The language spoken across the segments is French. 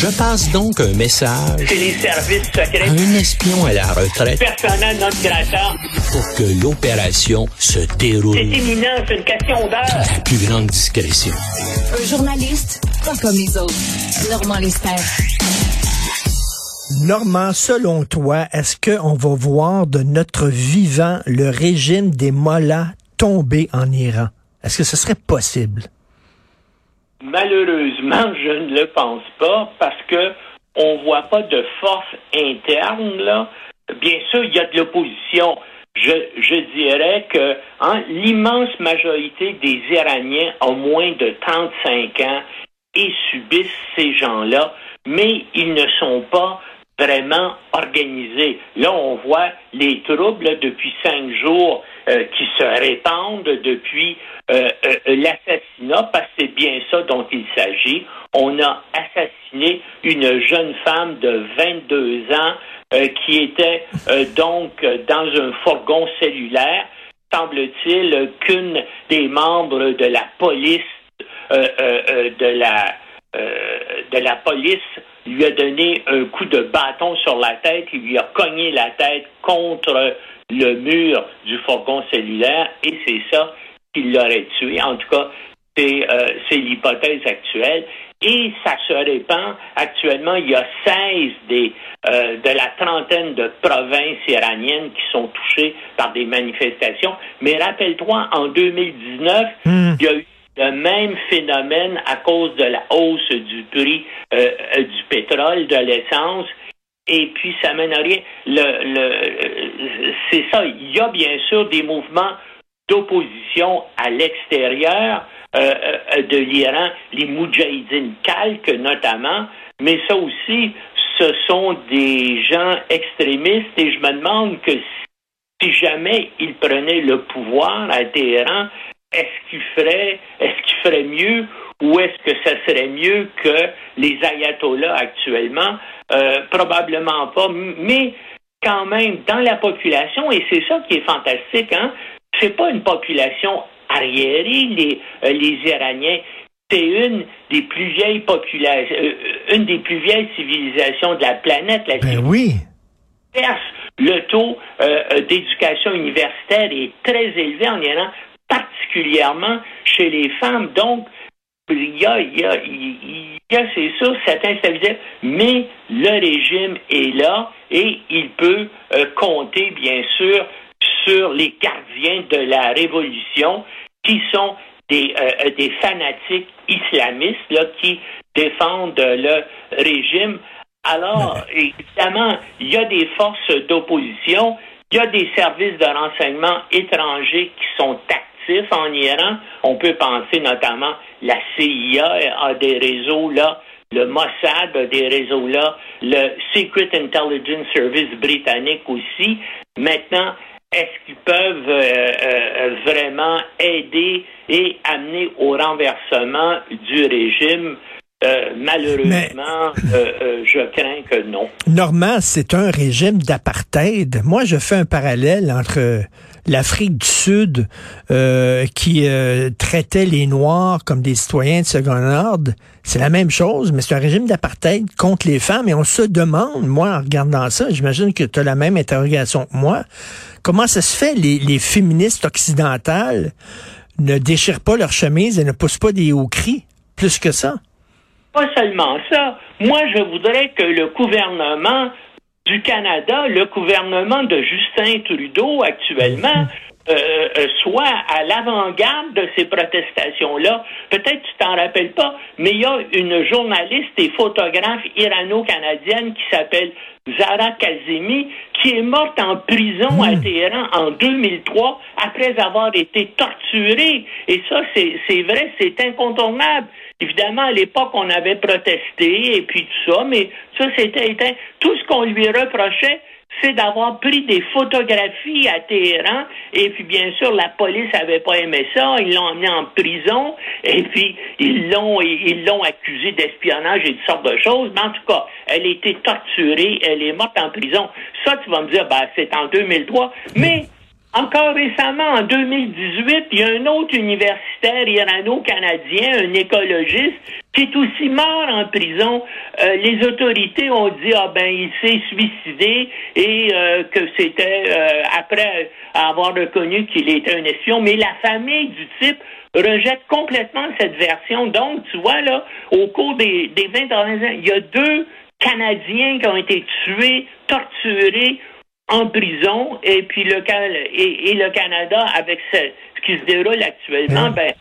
Je passe donc un message C'est les services secrets. à un espion à la retraite Personnel non grata. pour que l'opération se déroule C'est imminent, c'est une question d'heure. la plus grande discrétion. Un journaliste, pas comme les autres. Normand Lester. Normand, selon toi, est-ce qu'on va voir de notre vivant le régime des mollahs tomber en Iran? Est-ce que ce serait possible? Malheureusement, je ne le pense pas parce que on voit pas de force interne là. Bien sûr, il y a de l'opposition. Je, dirais que hein, l'immense majorité des Iraniens ont moins de 35 ans et subissent ces gens-là, mais ils ne sont pas vraiment organisés. Là, on voit les troubles depuis cinq jours euh, qui se répandent depuis euh, euh, l'assassinat, parce que c'est bien ça dont il s'agit. On a assassiné une jeune femme de 22 ans qui était donc dans un fourgon cellulaire. Semble-t-il qu'une des membres de la police de la de la police lui a donné un coup de bâton sur la tête, il lui a cogné la tête contre le mur du fourgon cellulaire et c'est ça qui l'aurait tué. En tout cas, c'est euh, l'hypothèse actuelle. Et ça se répand. Actuellement, il y a 16 des, euh, de la trentaine de provinces iraniennes qui sont touchées par des manifestations. Mais rappelle-toi, en 2019, Hmm. il y a eu le même phénomène à cause de la hausse du prix euh, du pétrole, de l'essence. Et puis, ça mène à rien. Le, le, c'est ça. Il y a bien sûr des mouvements d'opposition à l'extérieur euh, euh, de l'Iran, les Moudjahidines calques notamment, mais ça aussi, ce sont des gens extrémistes et je me demande que si jamais ils prenaient le pouvoir à Téhéran, est-ce qu'ils feraient, est-ce qu'ils feraient mieux ou est-ce que ça serait mieux que les ayatollahs actuellement? Euh, probablement pas, mais quand même, dans la population, et c'est ça qui est fantastique, hein, c'est pas une population arriérée, les, euh, les Iraniens. C'est une des plus vieilles populations, euh, une des plus vieilles civilisations de la planète, la Ben oui. Le taux d'éducation universitaire est très élevé en Iran, particulièrement chez les femmes. Donc, il y a, il y a, il y a c'est sûr, cette instabilité, mais le régime est là et il peut euh, compter, bien sûr, sur les gardiens de la révolution qui sont des, euh, des fanatiques islamistes là, qui défendent le régime. Alors, évidemment, il y a des forces d'opposition, il y a des services de renseignement étrangers qui sont actifs en Iran. On peut penser notamment la CIA a des réseaux là, le Mossad a des réseaux là, le Secret Intelligence Service britannique aussi. Maintenant, est-ce qu'ils peuvent euh, euh, vraiment aider et amener au renversement du régime? Euh, malheureusement, euh, euh, je crains que non. Normand, c'est un régime d'apartheid. Moi, je fais un parallèle entre l'Afrique du Sud euh, qui euh, traitait les Noirs comme des citoyens de second ordre. C'est la même chose, mais c'est un régime d'apartheid contre les femmes. Et on se demande, moi, en regardant ça, j'imagine que tu as la même interrogation que moi, comment ça se fait les, les féministes occidentales ne déchirent pas leur chemise et ne poussent pas des hauts cris plus que ça? Pas seulement ça. Moi, je voudrais que le gouvernement du Canada, le gouvernement de Justin Trudeau actuellement, euh, euh, soit à l'avant-garde de ces protestations-là. Peut-être tu t'en rappelles pas, mais il y a une journaliste et photographe irano-canadienne qui s'appelle Zara Kazemi, qui est morte en prison à Téhéran en 2003 après avoir été torturée. Et ça, c'est vrai, c'est incontournable. Évidemment, à l'époque, on avait protesté et puis tout ça, mais ça, c'était. Tout ce qu'on lui reprochait, c'est d'avoir pris des photographies à Téhéran. Et puis bien sûr la police avait pas aimé ça, ils l'ont emmené en prison. Et puis ils l'ont ils l'ont accusé d'espionnage et de sortes de choses, mais en tout cas, elle a été torturée, elle est morte en prison. Ça tu vas me dire ben c'est en 2003, mais encore récemment, en 2018, il y a un autre universitaire irano-canadien, un écologiste, qui est aussi mort en prison. Euh, les autorités ont dit ah ben il s'est suicidé et euh, que c'était euh, après avoir reconnu qu'il était un espion. Mais la famille du type rejette complètement cette version. Donc, tu vois, là, au cours des, des 20 dernières années, il y a deux Canadiens qui ont été tués, torturés en prison, et puis le, et, et le Canada, avec ce, ce, qui se déroule actuellement, ben,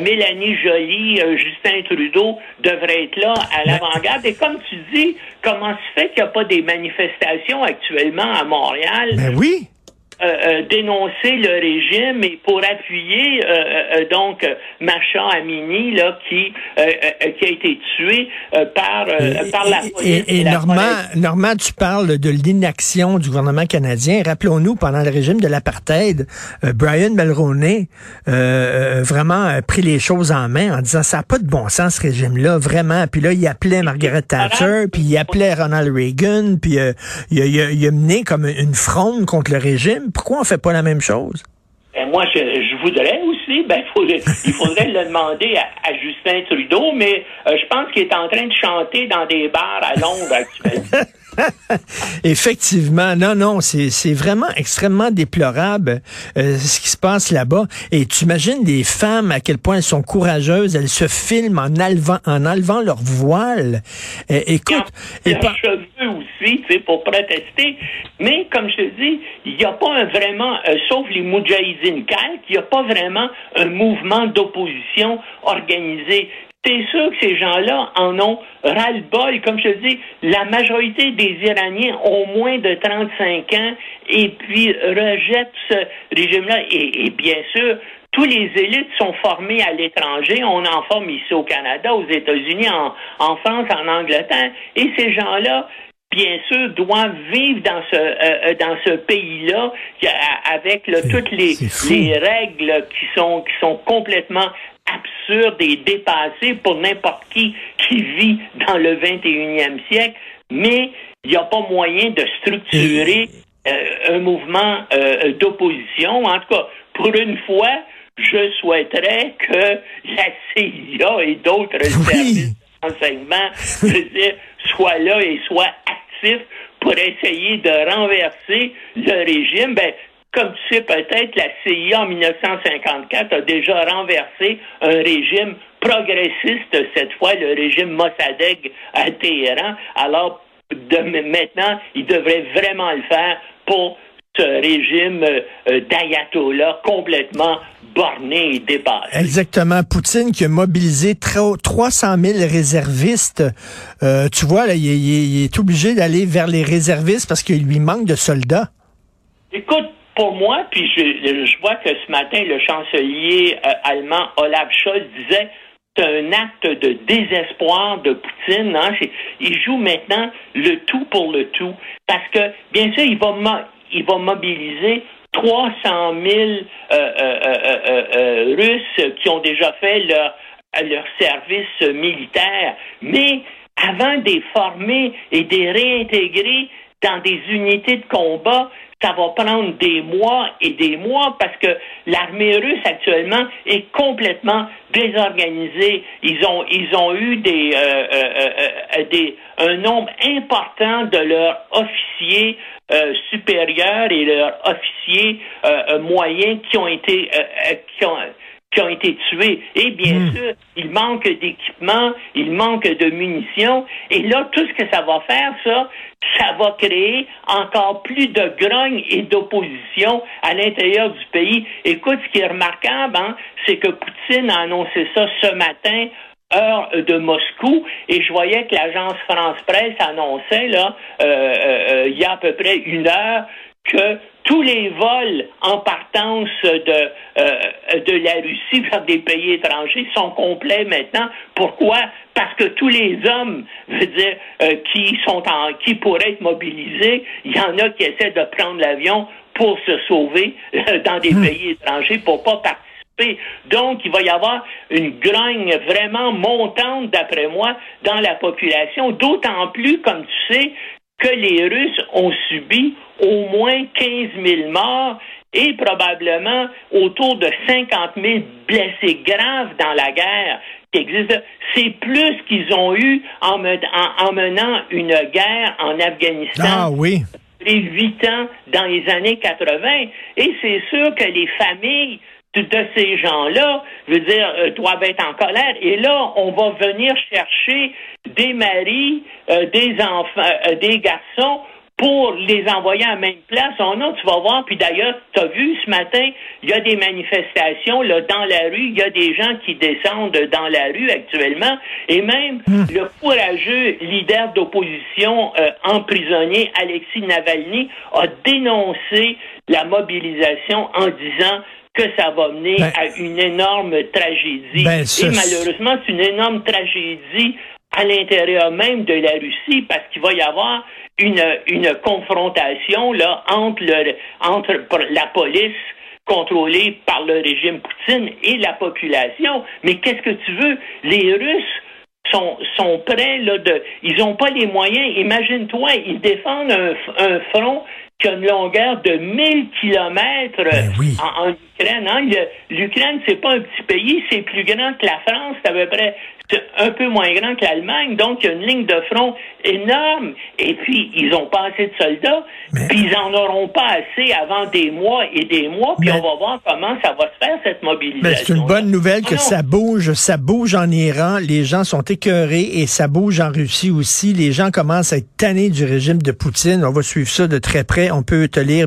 Mélanie Joly, euh, Justin Trudeau devraient être là à l'avant-garde. Et comme tu dis, comment se fait qu'il n'y a pas des manifestations actuellement à Montréal? Ben oui. Euh, euh, dénoncer le régime et pour appuyer euh, donc Macha Amini là qui qui a été tué par par la police. Et, et, Normand, Normand, tu parles de l'inaction du gouvernement canadien. Rappelons-nous pendant le régime de l'apartheid, Brian Mulroney vraiment a pris les choses en main en disant ça n'a pas de bon sens ce régime-là vraiment. Puis là il appelait Margaret Thatcher, puis il appelait Ronald Reagan, puis il, il, il a mené comme une fronde contre le régime. Pourquoi on fait pas la même chose? Ben, moi, je, voudrais aussi. Ben, il faudrait le demander à, Justin Trudeau, mais euh, je pense qu'il est en train de chanter dans des bars à Londres actuellement. Effectivement, non, non, c'est vraiment extrêmement déplorable euh, ce qui se passe là-bas. Et tu imagines les femmes à quel point elles sont courageuses, elles se filment en enlevant, en enlevant leur voile. Euh, écoute, et cheveux aussi, tu sais, pour protester. Mais comme je te dis, il n'y a pas vraiment, euh, sauf les Moudjahidines calques, il n'y a pas vraiment un mouvement d'opposition organisé c'est sûr que ces gens-là en ont ras-le-bol. Comme je te dis, la majorité des Iraniens ont moins de 35 ans et puis rejettent ce régime-là. Et, bien sûr, tous les élites sont formés à l'étranger. On en forme ici au Canada, aux États-Unis, en, France, en Angleterre. Et ces gens-là, bien sûr, doivent vivre dans ce euh, dans ce pays-là avec toutes les, les règles qui sont qui sont complètement absurde et dépassé pour n'importe qui qui vit dans le 21e siècle, mais il n'y a pas moyen de structurer euh, un mouvement euh, d'opposition. En tout cas, pour une fois, je souhaiterais que la CIA et d'autres services d'enseignement soient là et soient actifs pour essayer de renverser le régime. Ben, comme tu sais peut-être, la CIA en 1954 a déjà renversé un régime progressiste, cette fois le régime Mossadegh à Téhéran. Alors, de, maintenant, il devrait vraiment le faire pour ce régime euh, d'ayatollah complètement borné et dépassé. Exactement. Poutine qui a mobilisé 300 000 réservistes. Euh, tu vois, là, il est obligé d'aller vers les réservistes parce qu'il lui manque de soldats. Écoute, pour moi, puis je, vois que ce matin, le chancelier euh, allemand Olaf Scholz disait c'est un acte de désespoir de Poutine. Hein? Il joue maintenant le tout pour le tout. Parce que, bien sûr, il va, il va mobiliser 300 000 euh, euh, Russes qui ont déjà fait leur, leur service militaire. Mais avant de les former et de les réintégrer dans des unités de combat, ça va prendre des mois et des mois parce que l'armée russe actuellement est complètement désorganisée. Ils ont ils ont eu des, euh, euh, euh, des un nombre important de leurs officiers supérieurs et leurs officiers moyens qui ont été qui ont qui ont été tués. Et bien hmm. sûr, il manque d'équipement, il manque de munitions. Et là, tout ce que ça va faire, ça, ça va créer encore plus de grogne et d'opposition à l'intérieur du pays. Écoute, ce qui est remarquable, hein, c'est que Poutine a annoncé ça ce matin heure de Moscou et je voyais que l'agence France Presse annonçait là euh, euh, euh, il y a à peu près une heure que tous les vols en partance de, euh, de la Russie vers des pays étrangers sont complets maintenant. Pourquoi? Parce que tous les hommes, veut dire, euh, qui sont en, qui pourraient être mobilisés, il y en a qui essaient de prendre l'avion pour se sauver euh, dans des hmm. pays étrangers pour pas participer. Donc, il va y avoir une grogne vraiment montante, d'après moi, dans la population, d'autant plus, comme tu sais, que les Russes ont subi au moins 15 000 morts et probablement autour de 50 000 blessés graves dans la guerre qui existe. C'est plus qu'ils ont eu en, menant une guerre en Afghanistan. Ah oui. Les huit ans dans les années 80. Et c'est sûr que les familles de ces gens-là, je veux dire, euh, doivent être en colère. Et là, on va venir chercher des maris, euh, des enfants, euh, des garçons pour les envoyer à la même place. On a, tu vas voir, puis d'ailleurs, tu as vu ce matin, il y a des manifestations là, dans la rue, il y a des gens qui descendent dans la rue actuellement, et même hmm. le courageux leader d'opposition emprisonné, Alexis Navalny, a dénoncé la mobilisation en disant que ça va mener ben, à une énorme tragédie. Ben, Et malheureusement, c'est une énorme tragédie à l'intérieur même de la Russie parce qu'il va y avoir une, une confrontation là entre le, entre la police contrôlée par le régime Poutine et la population. Mais qu'est-ce que tu veux? Les Russes sont, sont prêts là de. Ils n'ont pas les moyens. Imagine-toi, ils défendent un, un front qui a une longueur de 1000 kilomètres ben en, Ukraine. Hein? L'Ukraine, c'est pas un petit pays, c'est plus grand que la France, c'est à peu près un peu moins grand que l'Allemagne. Donc, il y a une ligne de front énorme. Et puis, ils ont pas assez de soldats. Puis, ils en auront pas assez avant des mois et des mois. Puis, on va voir comment ça va se faire, cette mobilisation. c'est une bonne nouvelle que ça bouge. Ça bouge en Iran. Les gens sont écœurés et ça bouge en Russie aussi. Les gens commencent à être tannés du régime de Poutine. On va suivre ça de très près on peut te lire